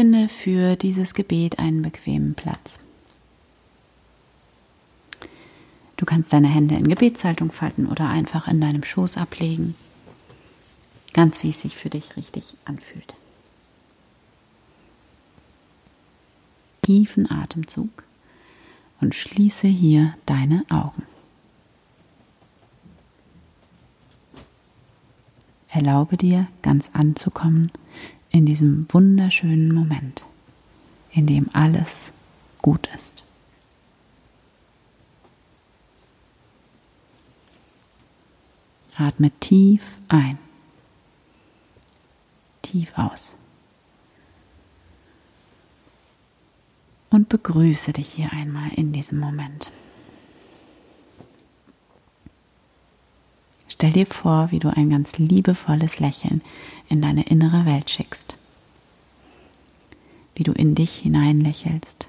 Finde für dieses Gebet einen bequemen Platz. Du kannst deine Hände in Gebetshaltung falten oder einfach in deinem Schoß ablegen. Ganz wie es sich für dich richtig anfühlt. Tiefen Atemzug und schließe hier deine Augen. Erlaube dir, ganz anzukommen in diesem wunderschönen Moment, in dem alles gut ist. Atme tief ein, tief aus. Und begrüße dich hier einmal in diesem Moment. Stell dir vor, wie du ein ganz liebevolles Lächeln in deine innere Welt schickst. Wie du in dich hineinlächelst,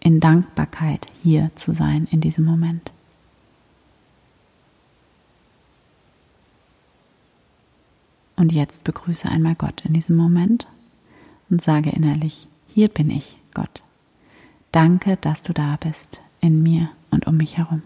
in Dankbarkeit hier zu sein in diesem Moment. Und jetzt begrüße einmal Gott in diesem Moment und sage innerlich, hier bin ich, Gott. Danke, dass du da bist, in mir und um mich herum.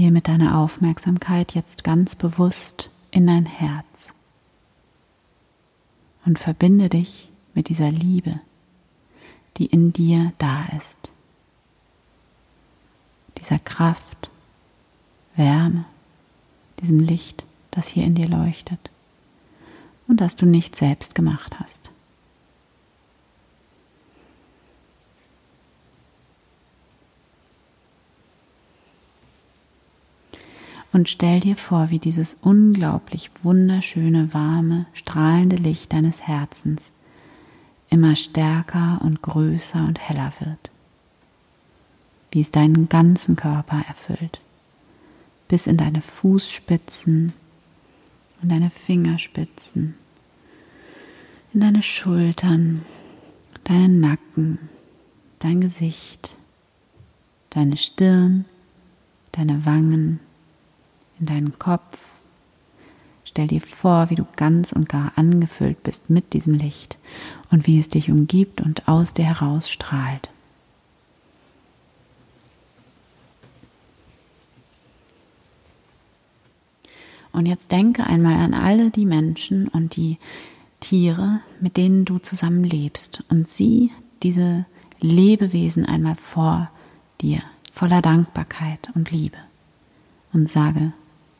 Gehe mit deiner Aufmerksamkeit jetzt ganz bewusst in dein Herz und verbinde dich mit dieser Liebe, die in dir da ist. Dieser Kraft, Wärme, diesem Licht, das hier in dir leuchtet und das du nicht selbst gemacht hast. Und stell dir vor, wie dieses unglaublich wunderschöne, warme, strahlende Licht deines Herzens immer stärker und größer und heller wird, wie es deinen ganzen Körper erfüllt, bis in deine Fußspitzen und deine Fingerspitzen, in deine Schultern, deinen Nacken, dein Gesicht, deine Stirn, deine Wangen, in deinen Kopf, Stell dir vor, wie du ganz und gar angefüllt bist mit diesem Licht und wie es dich umgibt und aus dir heraus strahlt. Und jetzt denke einmal an alle die Menschen und die Tiere, mit denen du zusammen lebst und sieh diese Lebewesen einmal vor dir, voller Dankbarkeit und Liebe und sage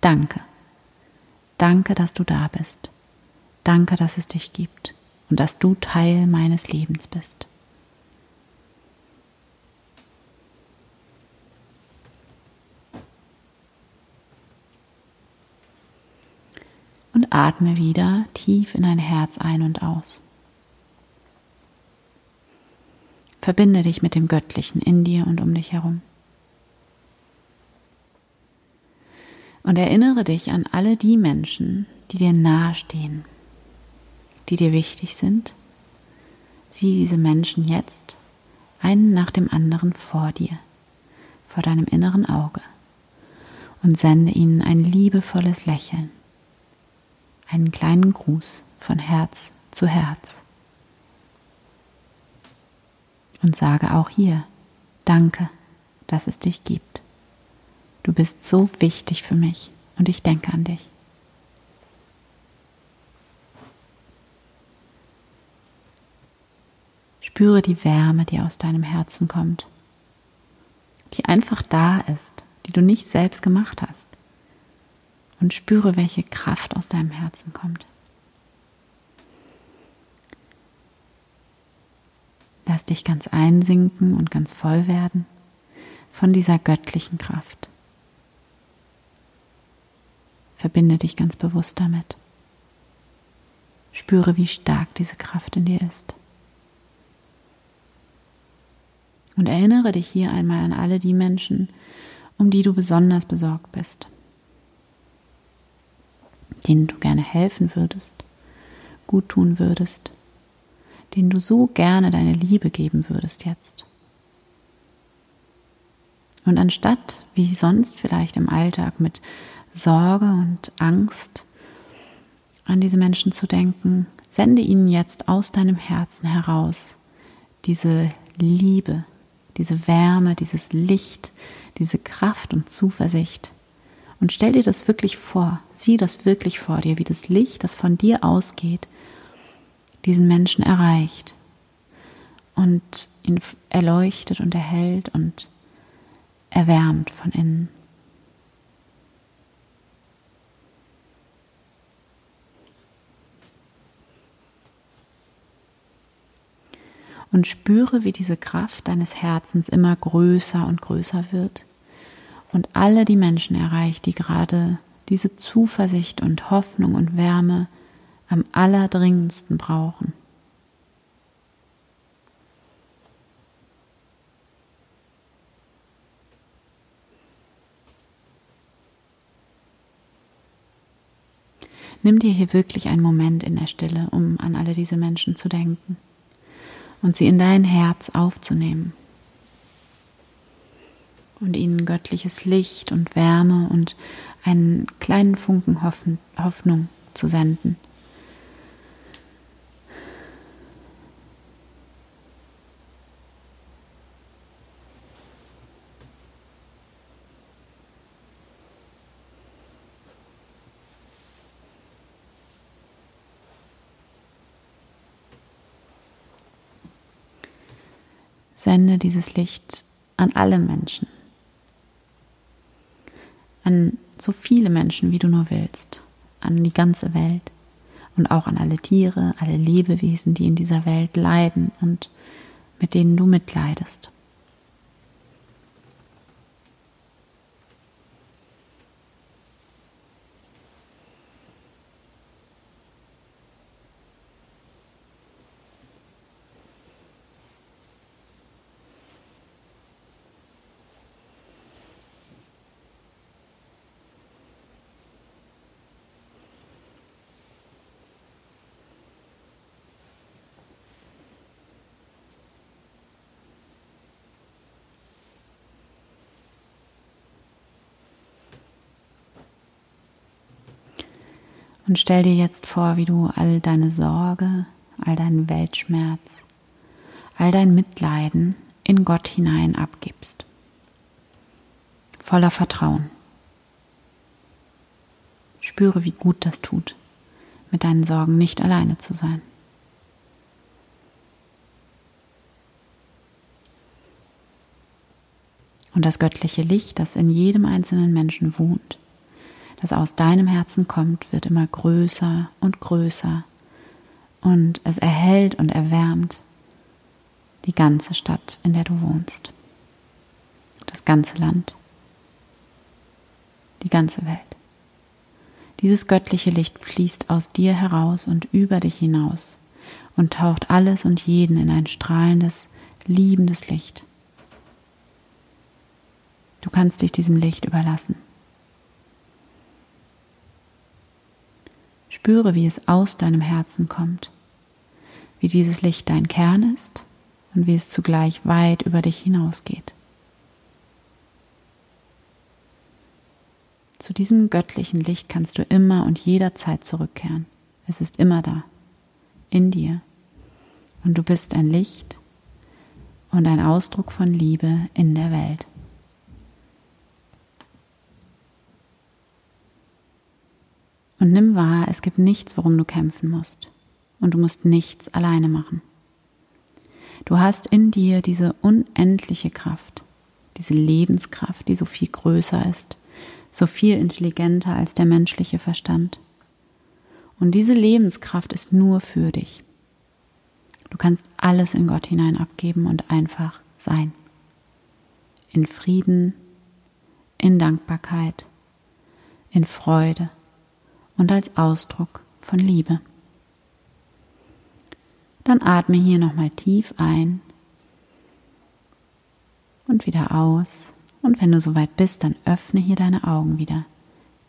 Danke. Danke, dass du da bist. Danke, dass es dich gibt und dass du Teil meines Lebens bist. Und atme wieder tief in dein Herz ein und aus. Verbinde dich mit dem Göttlichen in dir und um dich herum. Und erinnere dich an alle die Menschen, die dir nahestehen, die dir wichtig sind. Sieh diese Menschen jetzt einen nach dem anderen vor dir, vor deinem inneren Auge und sende ihnen ein liebevolles Lächeln, einen kleinen Gruß von Herz zu Herz. Und sage auch hier, danke, dass es dich gibt. Du bist so wichtig für mich und ich denke an dich. Spüre die Wärme, die aus deinem Herzen kommt, die einfach da ist, die du nicht selbst gemacht hast. Und spüre, welche Kraft aus deinem Herzen kommt. Lass dich ganz einsinken und ganz voll werden von dieser göttlichen Kraft. Verbinde dich ganz bewusst damit. Spüre, wie stark diese Kraft in dir ist. Und erinnere dich hier einmal an alle die Menschen, um die du besonders besorgt bist, denen du gerne helfen würdest, gut tun würdest, denen du so gerne deine Liebe geben würdest jetzt. Und anstatt, wie sonst vielleicht im Alltag, mit Sorge und Angst an diese Menschen zu denken, sende ihnen jetzt aus deinem Herzen heraus diese Liebe, diese Wärme, dieses Licht, diese Kraft und Zuversicht. Und stell dir das wirklich vor, sieh das wirklich vor dir, wie das Licht, das von dir ausgeht, diesen Menschen erreicht und ihn erleuchtet und erhält und erwärmt von innen. Und spüre, wie diese Kraft deines Herzens immer größer und größer wird und alle die Menschen erreicht, die gerade diese Zuversicht und Hoffnung und Wärme am allerdringendsten brauchen. Nimm dir hier wirklich einen Moment in der Stille, um an alle diese Menschen zu denken und sie in dein Herz aufzunehmen und ihnen göttliches Licht und Wärme und einen kleinen Funken Hoffnung zu senden. Sende dieses Licht an alle Menschen, an so viele Menschen, wie du nur willst, an die ganze Welt. Und auch an alle Tiere, alle Lebewesen, die in dieser Welt leiden und mit denen du mitleidest. Und stell dir jetzt vor, wie du all deine Sorge, all deinen Weltschmerz, all dein Mitleiden in Gott hinein abgibst. Voller Vertrauen. Spüre, wie gut das tut, mit deinen Sorgen nicht alleine zu sein. Und das göttliche Licht, das in jedem einzelnen Menschen wohnt, das aus deinem Herzen kommt, wird immer größer und größer und es erhält und erwärmt die ganze Stadt, in der du wohnst, das ganze Land, die ganze Welt. Dieses göttliche Licht fließt aus dir heraus und über dich hinaus und taucht alles und jeden in ein strahlendes, liebendes Licht. Du kannst dich diesem Licht überlassen. Spüre, wie es aus deinem Herzen kommt, wie dieses Licht dein Kern ist und wie es zugleich weit über dich hinausgeht. Zu diesem göttlichen Licht kannst du immer und jederzeit zurückkehren. Es ist immer da, in dir. Und du bist ein Licht und ein Ausdruck von Liebe in der Welt. Und nimm wahr, es gibt nichts, worum du kämpfen musst. Und du musst nichts alleine machen. Du hast in dir diese unendliche Kraft, diese Lebenskraft, die so viel größer ist, so viel intelligenter als der menschliche Verstand. Und diese Lebenskraft ist nur für dich. Du kannst alles in Gott hinein abgeben und einfach sein. In Frieden, in Dankbarkeit, in Freude und als Ausdruck von Liebe. Dann atme hier nochmal tief ein und wieder aus. Und wenn du soweit bist, dann öffne hier deine Augen wieder.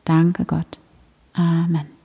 Danke Gott. Amen.